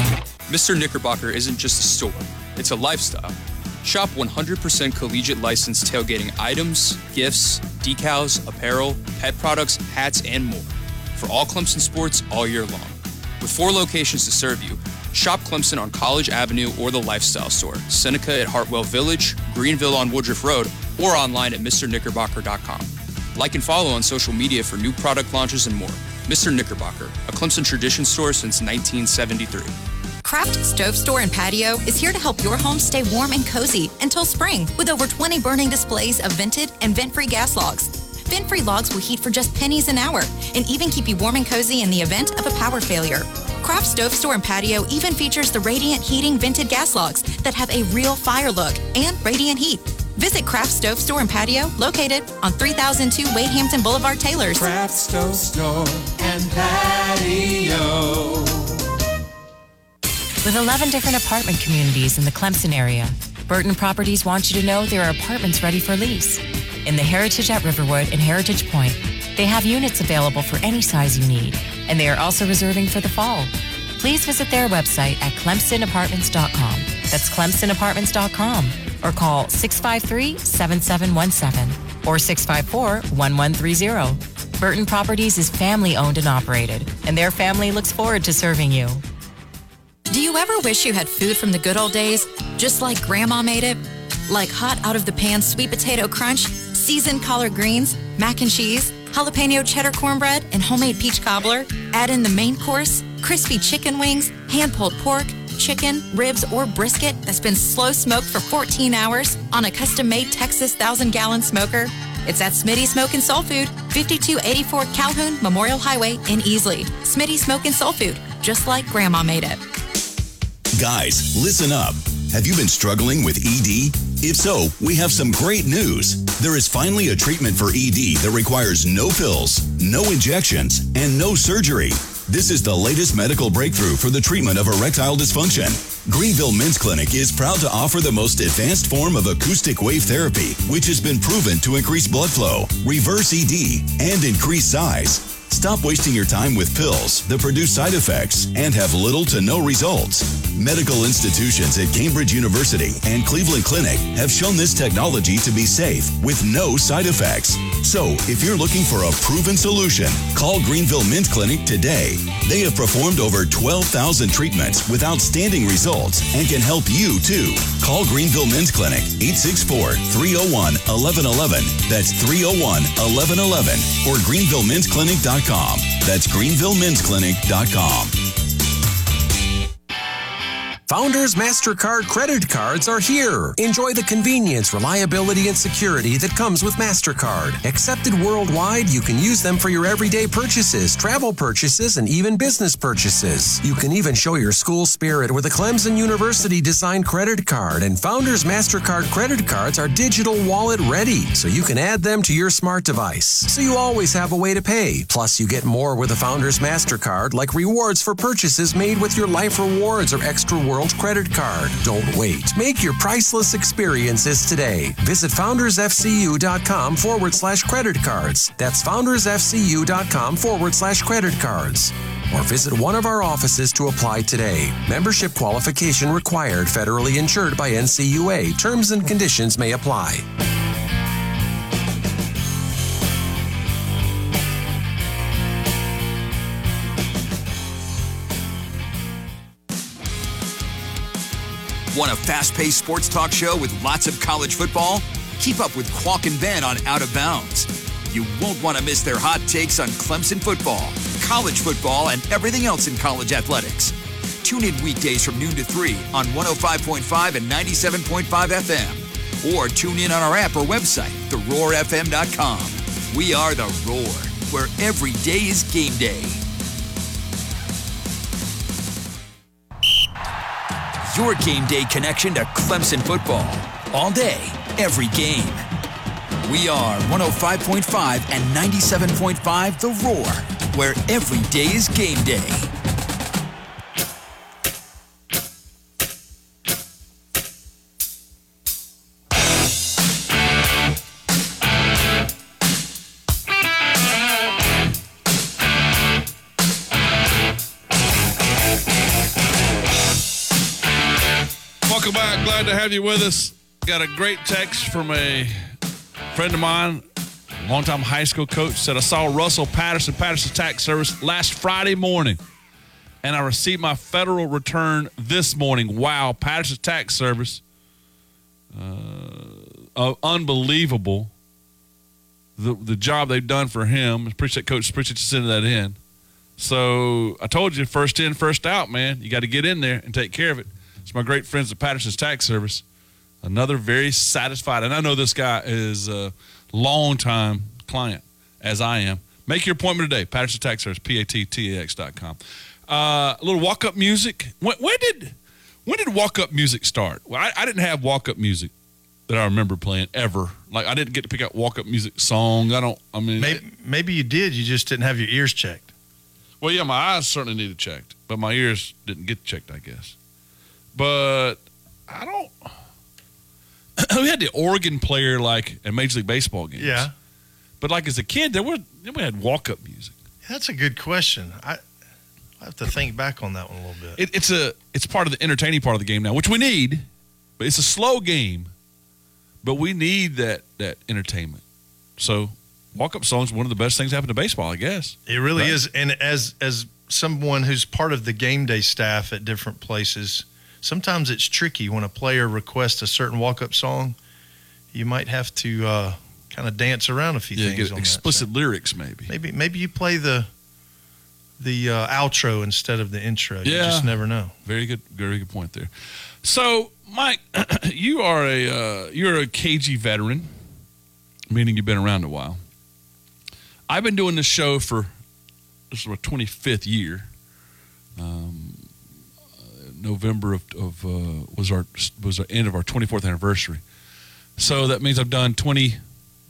Mr. Knickerbocker isn't just a store, it's a lifestyle. Shop 100% collegiate licensed tailgating items, gifts, decals, apparel, pet products, hats, and more for all Clemson sports all year long. With four locations to serve you, shop Clemson on College Avenue or the Lifestyle Store, Seneca at Hartwell Village, Greenville on Woodruff Road, or online at MrKnickerbocker.com. Like and follow on social media for new product launches and more. Mr. Knickerbocker, a Clemson tradition store since 1973. Craft Stove Store and Patio is here to help your home stay warm and cozy until spring with over 20 burning displays of vented and vent free gas logs. Vent free logs will heat for just pennies an hour and even keep you warm and cozy in the event of a power failure. Craft Stove Store and Patio even features the Radiant Heating vented gas logs that have a real fire look and radiant heat. Visit Craft Stove Store and Patio located on 3002 Wade Hampton Boulevard, Taylors. Craft Stove Store and Patio. With 11 different apartment communities in the Clemson area, Burton Properties wants you to know there are apartments ready for lease. In the Heritage at Riverwood and Heritage Point, they have units available for any size you need, and they are also reserving for the fall. Please visit their website at clemsonapartments.com. That's clemsonapartments.com or call 653 7717 or 654 1130. Burton Properties is family owned and operated, and their family looks forward to serving you. Do you ever wish you had food from the good old days, just like Grandma made it? Like hot out of the pan sweet potato crunch, seasoned collard greens, mac and cheese, jalapeno cheddar cornbread, and homemade peach cobbler? Add in the main course, crispy chicken wings, hand pulled pork, chicken, ribs, or brisket that's been slow smoked for 14 hours on a custom made Texas 1,000 gallon smoker. It's at Smitty Smoke and Soul Food, 5284 Calhoun Memorial Highway in Easley. Smitty Smoke and Soul Food, just like Grandma made it. Guys, listen up. Have you been struggling with ED? If so, we have some great news. There is finally a treatment for ED that requires no pills, no injections, and no surgery. This is the latest medical breakthrough for the treatment of erectile dysfunction. Greenville Men's Clinic is proud to offer the most advanced form of acoustic wave therapy, which has been proven to increase blood flow, reverse ED, and increase size. Stop wasting your time with pills that produce side effects and have little to no results. Medical institutions at Cambridge University and Cleveland Clinic have shown this technology to be safe with no side effects. So, if you're looking for a proven solution, call Greenville Men's Clinic today. They have performed over 12,000 treatments with outstanding results and can help you too. Call Greenville Men's Clinic 864 301 1111. That's 301 1111 or greenvillemintclinic.com. That's greenvillemintclinic.com. Founders MasterCard credit cards are here. Enjoy the convenience, reliability, and security that comes with MasterCard. Accepted worldwide, you can use them for your everyday purchases, travel purchases, and even business purchases. You can even show your school spirit with a Clemson University designed credit card. And Founders MasterCard credit cards are digital wallet ready, so you can add them to your smart device. So you always have a way to pay. Plus, you get more with a Founders MasterCard, like rewards for purchases made with your Life Rewards or Extra World credit card. Don't wait. Make your priceless experiences today. Visit foundersfcu.com forward slash credit cards. That's foundersfcu.com forward slash credit cards. Or visit one of our offices to apply today. Membership qualification required, federally insured by NCUA. Terms and conditions may apply. Want a fast paced sports talk show with lots of college football? Keep up with Qualk and Ben on Out of Bounds. You won't want to miss their hot takes on Clemson football, college football, and everything else in college athletics. Tune in weekdays from noon to 3 on 105.5 and 97.5 FM. Or tune in on our app or website, theroarfm.com. We are The Roar, where every day is game day. Your game day connection to Clemson football. All day, every game. We are 105.5 and 97.5 The Roar, where every day is game day. Glad to have you with us. Got a great text from a friend of mine, longtime high school coach, said I saw Russell Patterson, Patterson Tax Service last Friday morning, and I received my federal return this morning. Wow, Patterson Tax Service, uh, uh, unbelievable. The the job they've done for him. Appreciate Coach. Appreciate you sending that in. So I told you, first in, first out, man. You got to get in there and take care of it. It's my great friends at Patterson's Tax Service. Another very satisfied, and I know this guy is a longtime client, as I am. Make your appointment today. Patterson Tax Service, P-A-T-T-A-X dot com. Uh, a little walk-up music. When, when did when did walk-up music start? Well, I, I didn't have walk-up music that I remember playing ever. Like I didn't get to pick out walk-up music song. I don't. I mean, Maybe, maybe you did. You just didn't have your ears checked. Well, yeah, my eyes certainly needed checked, but my ears didn't get checked, I guess. But I don't. we had the organ player like at Major League Baseball games. Yeah. But like as a kid, there was we had walk up music. That's a good question. I, I have to think back on that one a little bit. It, it's a it's part of the entertaining part of the game now, which we need. But it's a slow game, but we need that that entertainment. So walk up songs one of the best things that happen to baseball, I guess. It really Right? is. And as as someone who's part of the game day staff at different places, sometimes it's tricky when a player requests a certain walk up song. You might have to uh, kind of dance around a few Yeah, things. get on that. explicit lyrics maybe. Maybe maybe you play the the uh, outro instead of the intro. You Yeah. just never know. Very good, very good point there. So, Mike, you are a uh, you're a KG veteran, meaning you've been around a while. I've been doing this show for this is my 25th year. Um, November of, of uh, was our was our end of our 24th anniversary. So that means I've done 20.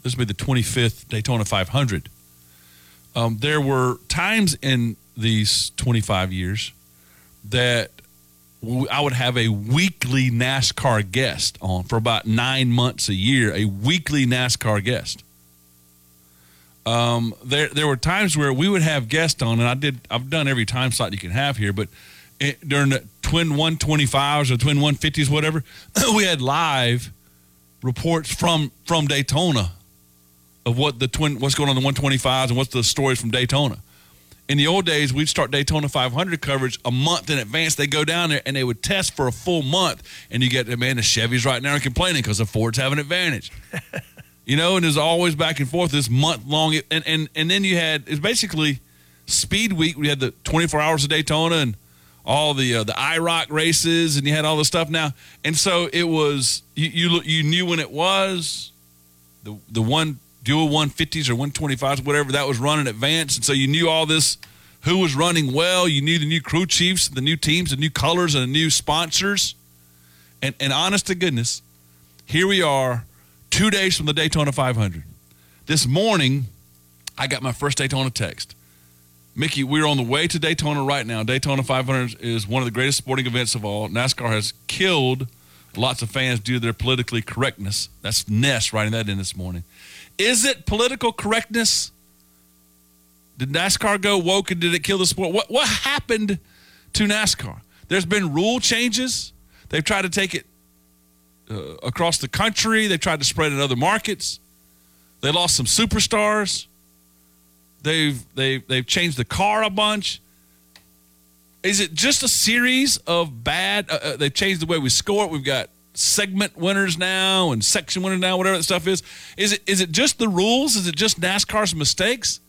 This will be the 25th Daytona 500. Um, there were times in these 25 years that I would have a weekly NASCAR guest on for about nine months a year, a weekly NASCAR guest. Um, there, there were times where we would have guests on, and I did. I've done every time slot you can have here, but it, during the twin 125s or twin 150s, whatever, we had live reports from from Daytona of what the twin what's going on in the 125s and what's the stories from Daytona. In the old days, we'd start Daytona 500 coverage a month in advance. They go down there and they would test for a full month, and you get man, the Chevys right now are complaining because the Fords have an advantage. you know, and there's always back and forth this month long, and and and then you had it's basically Speed Week. We had the 24 hours of Daytona and all the uh, the IROC races, and you had all the stuff now, and so it was you you, you knew when it was the the one dual 150s or 125s, whatever that was running advance, and so you knew all this who was running well. You knew the new crew chiefs, the new teams, the new colors, and the new sponsors. And and honest to goodness, here we are, two days from the Daytona 500. This morning, I got my first Daytona text. Mickey, we're on the way to Daytona right now. Daytona 500 is one of the greatest sporting events of all. NASCAR has killed lots of fans due to their politically correctness. That's Ness writing that in this morning. Is it political correctness? Did NASCAR go woke and did it kill the sport? What what happened to NASCAR? There's been rule changes. They've tried to take it uh, across the country. They've tried to spread it in other markets. They lost some superstars. They've they've they've changed the car a bunch. Is it just a series of bad? Uh, uh, they've changed the way we score it. We've got segment winners now and section winners now, whatever that stuff is. Is it is it just the rules? Is it just NASCAR's mistakes?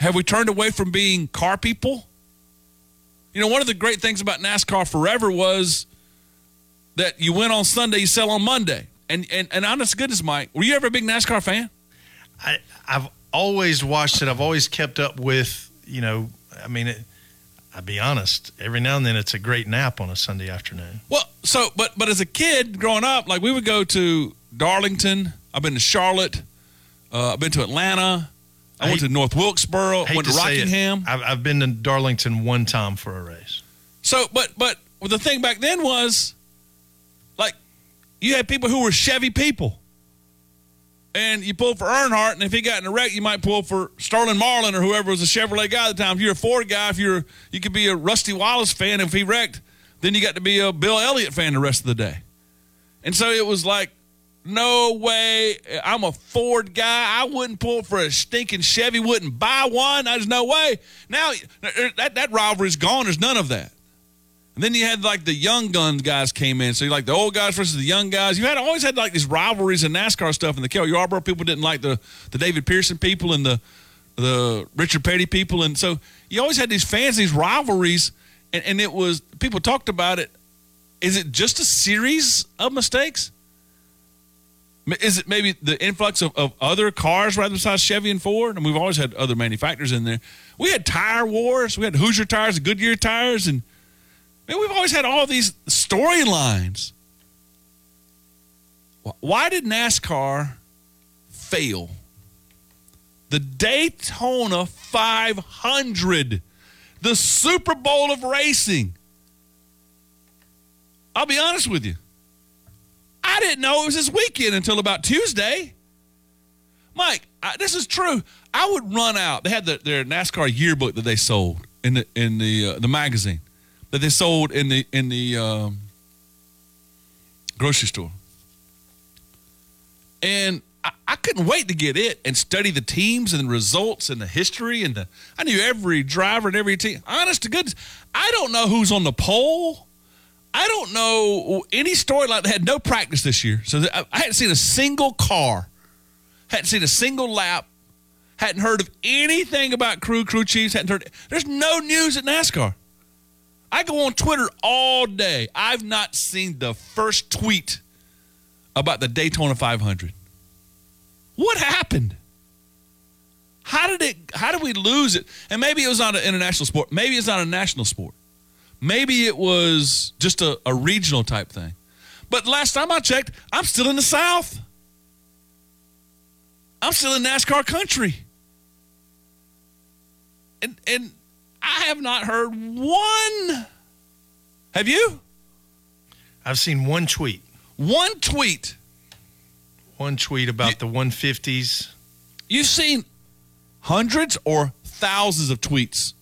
Have we turned away from being car people? You know, one of the great things about NASCAR forever was that you win on Sunday, you sell on Monday. And and and honest goodness, Mike, were you ever a big NASCAR fan? I, I've always watched it. I've always kept up with, you know, I mean, it, I'll be honest, every now and then it's a great nap on a Sunday afternoon. Well, so but but as a kid growing up, like we would go to Darlington. I've been to Charlotte. Uh, I've been to Atlanta. I, went hate- to North Wilkesboro. Went to, it. Rockingham. I've, I've been to Darlington one time for a race. So, but but the thing back then was, like, you had people who were Chevy people, and you pull for Earnhardt, and if he got in a wreck, you might pull for Sterling Marlin or whoever was a Chevrolet guy at the time. If you're a Ford guy, if you're you could be a Rusty Wallace fan. If he wrecked, then you got to be a Bill Elliott fan the rest of the day. And so it was like, no way. I'm a Ford guy. I wouldn't pull for a stinking Chevy. Wouldn't buy one. There's no way. Now that that rivalry's gone. There's none of that. And then you had like the young gun guys came in. So you like the old guys versus the young guys. You had always had like these rivalries and NASCAR stuff. And the Cale Yarborough people didn't like the the David Pearson people and the the Richard Petty people. And so you always had these fans, these rivalries, and, and it was people talked about it. Is it just a series of mistakes? Is it maybe the influx of, of other cars rather besides Chevy and Ford? And we've always had other manufacturers in there. We had tire wars. We had Hoosier tires, Goodyear tires, and Man, we've always had all these storylines. Why did NASCAR fail? The Daytona 500, the Super Bowl of racing. I'll be honest with you. I didn't know it was this weekend until about Tuesday. Mike, I, this is true. I would run out. They had the, their NASCAR yearbook that they sold in the in the uh, the magazine that they sold in the in the um, grocery store, and I, I couldn't wait to get it and study the teams and the results and the history and the. I knew every driver and every team. Honest to goodness, I don't know who's on the pole. I don't know any story like they had no practice this year, so I, I hadn't seen a single car, hadn't seen a single lap, hadn't heard of anything about crew crew chiefs. Hadn't heard. There's no news at NASCAR. I go on Twitter all day. I've not seen the first tweet about the Daytona 500. What happened? How did it? How did we lose it? And maybe it was not an international sport. Maybe it's not a national sport. Maybe it was just a, a regional type thing. But last time I checked, I'm still in the South. I'm still in NASCAR country. And and I have not heard one. Have you? I've seen one tweet. One tweet. One tweet about the 150s. You've seen hundreds or thousands of tweets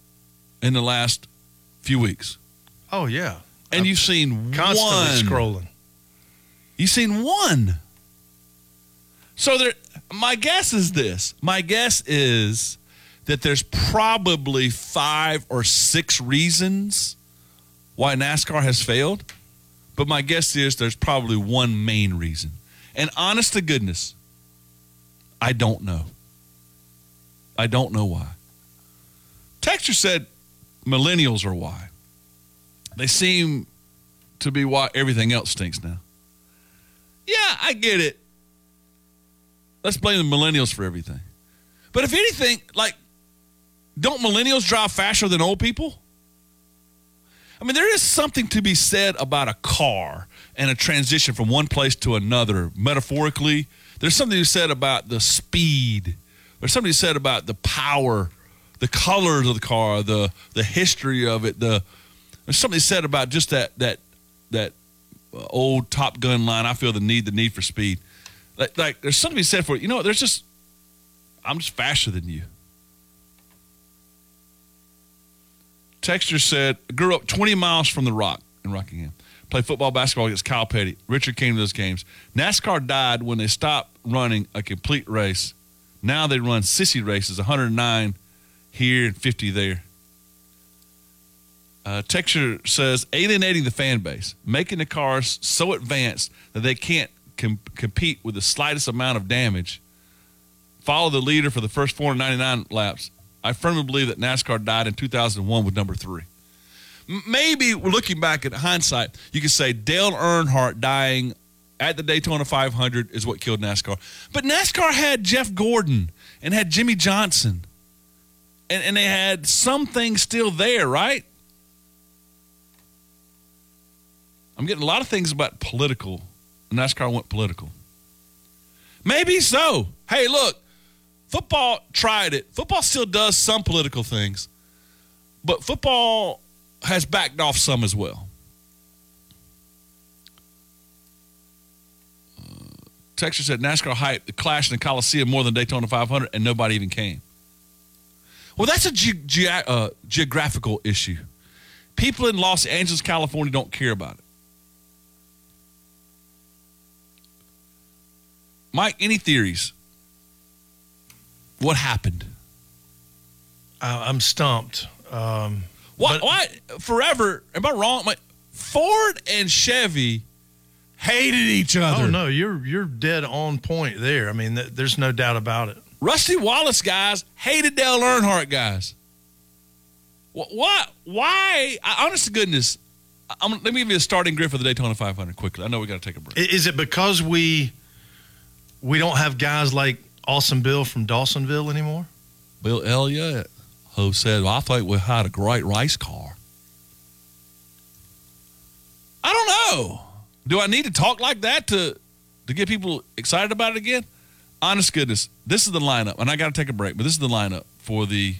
in the last few weeks. Oh yeah, and you've seen constantly one. scrolling. You've seen one. So there, my guess is this. My guess is that there's probably five or six reasons why NASCAR has failed, but my guess is there's probably one main reason. And honest to goodness, I don't know. I don't know why. Texture said millennials are why. They seem to be why everything else stinks now. Yeah, I get it. Let's blame the millennials for everything. But if anything, like, don't millennials drive faster than old people? I mean, there is something to be said about a car and a transition from one place to another, metaphorically. There's something to be said about the speed. There's something to be said about the power, the colors of the car, the the history of it. The there's something said about just that that that old Top Gun line. I feel the need, the need for speed. Like, like there's something to be said for it. You know, there's just I'm just faster than you. Texture said, grew up 20 miles from the Rock in Rockingham. Played football, basketball against Kyle Petty. Richard came to those games. NASCAR died when they stopped running a complete race. Now they run sissy races, 109 here and 50 there. Uh, Texture says alienating the fan base, making the cars so advanced that they can't com- compete with the slightest amount of damage. Follow the leader for the first 499 laps. I firmly believe that NASCAR died in 2001 with number three. Maybe looking back at hindsight, you could say Dale Earnhardt dying at the Daytona 500 is what killed NASCAR. But NASCAR had Jeff Gordon and had Jimmie Johnson, and, and they had some things still there, right? I'm getting a lot of things about political. NASCAR went political. Maybe so. Hey, look, football tried it. Football still does some political things, but football has backed off some as well. Uh, Texas said NASCAR hyped the clash in the Coliseum more than Daytona 500, and nobody even came. Well, that's a ge- ge- uh, geographical issue. People in Los Angeles, California don't care about it. Mike, any theories? What happened? I, I'm stumped. Um, Why, why forever? Am I wrong? My, Ford and Chevy hated each other. Oh no, you're you're dead on point there. I mean, th- there's no doubt about it. Rusty Wallace guys hated Dale Earnhardt guys. Wh- Why? Why? I, honest to goodness, I'm, let me give you a starting grid for the Daytona 500 quickly. I know we got to take a break. Is it because we we don't have guys like Awesome Bill from Dawsonville anymore? Bill Elliott, who said, "I think we had a great race car." I don't know. Do I need to talk like that to to get people excited about it again? Honest goodness, this is the lineup, and I got to take a break, but this is the lineup for the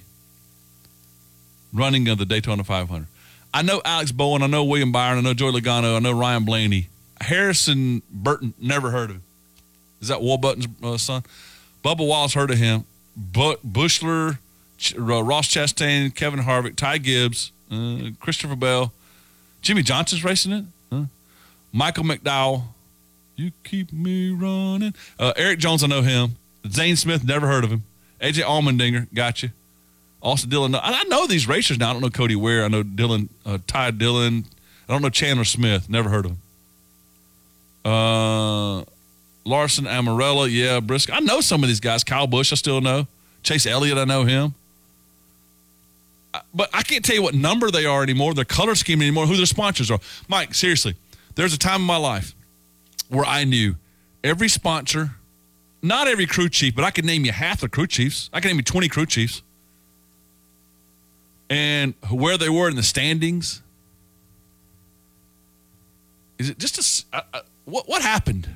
running of the Daytona 500. I know Alex Bowman, I know William Byron, I know Joey Logano, I know Ryan Blaney. Harrison Burton, never heard of him. Is that Ward Burton's uh, son? Bubba Wallace heard of him. But Bushler, uh, Ross Chastain, Kevin Harvick, Ty Gibbs, uh, Christopher Bell, Jimmie Johnson's racing it. Huh? Michael McDowell, you keep me running. Uh, Erik Jones, I know him. Zane Smith, never heard of him. AJ Allmendinger, got you. Austin Dillon. I know these racers now. I don't know Cody Ware. I know Dillon, uh, Ty Dillon. I don't know Chandler Smith. Never heard of him. Uh, Larson Almirola, yeah, Briscoe. I know some of these guys. Kyle Busch, I still know. Chase Elliott, I know him. But I can't tell you what number they are anymore, their color scheme anymore, who their sponsors are. Mike, seriously, there's a time in my life where I knew every sponsor, not every crew chief, but I could name you half the crew chiefs. I could name you 20 crew chiefs. And where they were in the standings. Is it just a, uh, uh, what, what happened?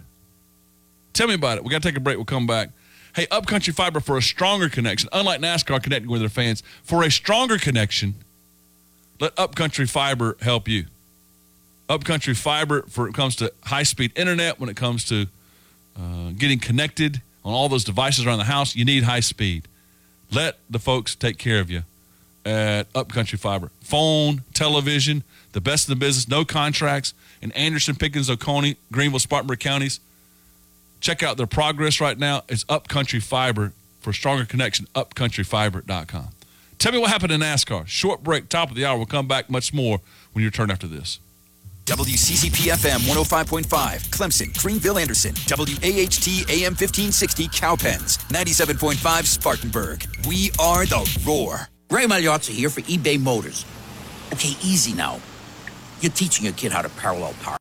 Tell me about it. We got to take a break. We'll come back. Hey, Upcountry Fiber for a stronger connection. Unlike NASCAR connecting with their fans, for a stronger connection, let Upcountry Fiber help you. Upcountry Fiber for it comes to high speed internet, when it comes to uh, getting connected on all those devices around the house, you need high speed. Let the folks take care of you at Upcountry Fiber. Phone, television, the best in the business, no contracts in Anderson, Pickens, Oconee, Greenville, Spartanburg counties. Check out their progress right now. It's Upcountry Fiber for stronger connection, upcountryfiber.com. Tell me what happened in NASCAR. Short break, top of the hour. We'll come back much more when you return after this. WCCP FM 105.5, Clemson, Greenville, Anderson, WAHT AM 1560, Cowpens, 97.5, Spartanburg. We are the Roar. Ray Magliozzi here for eBay Motors. Okay, easy now. You're teaching your kid how to parallel park.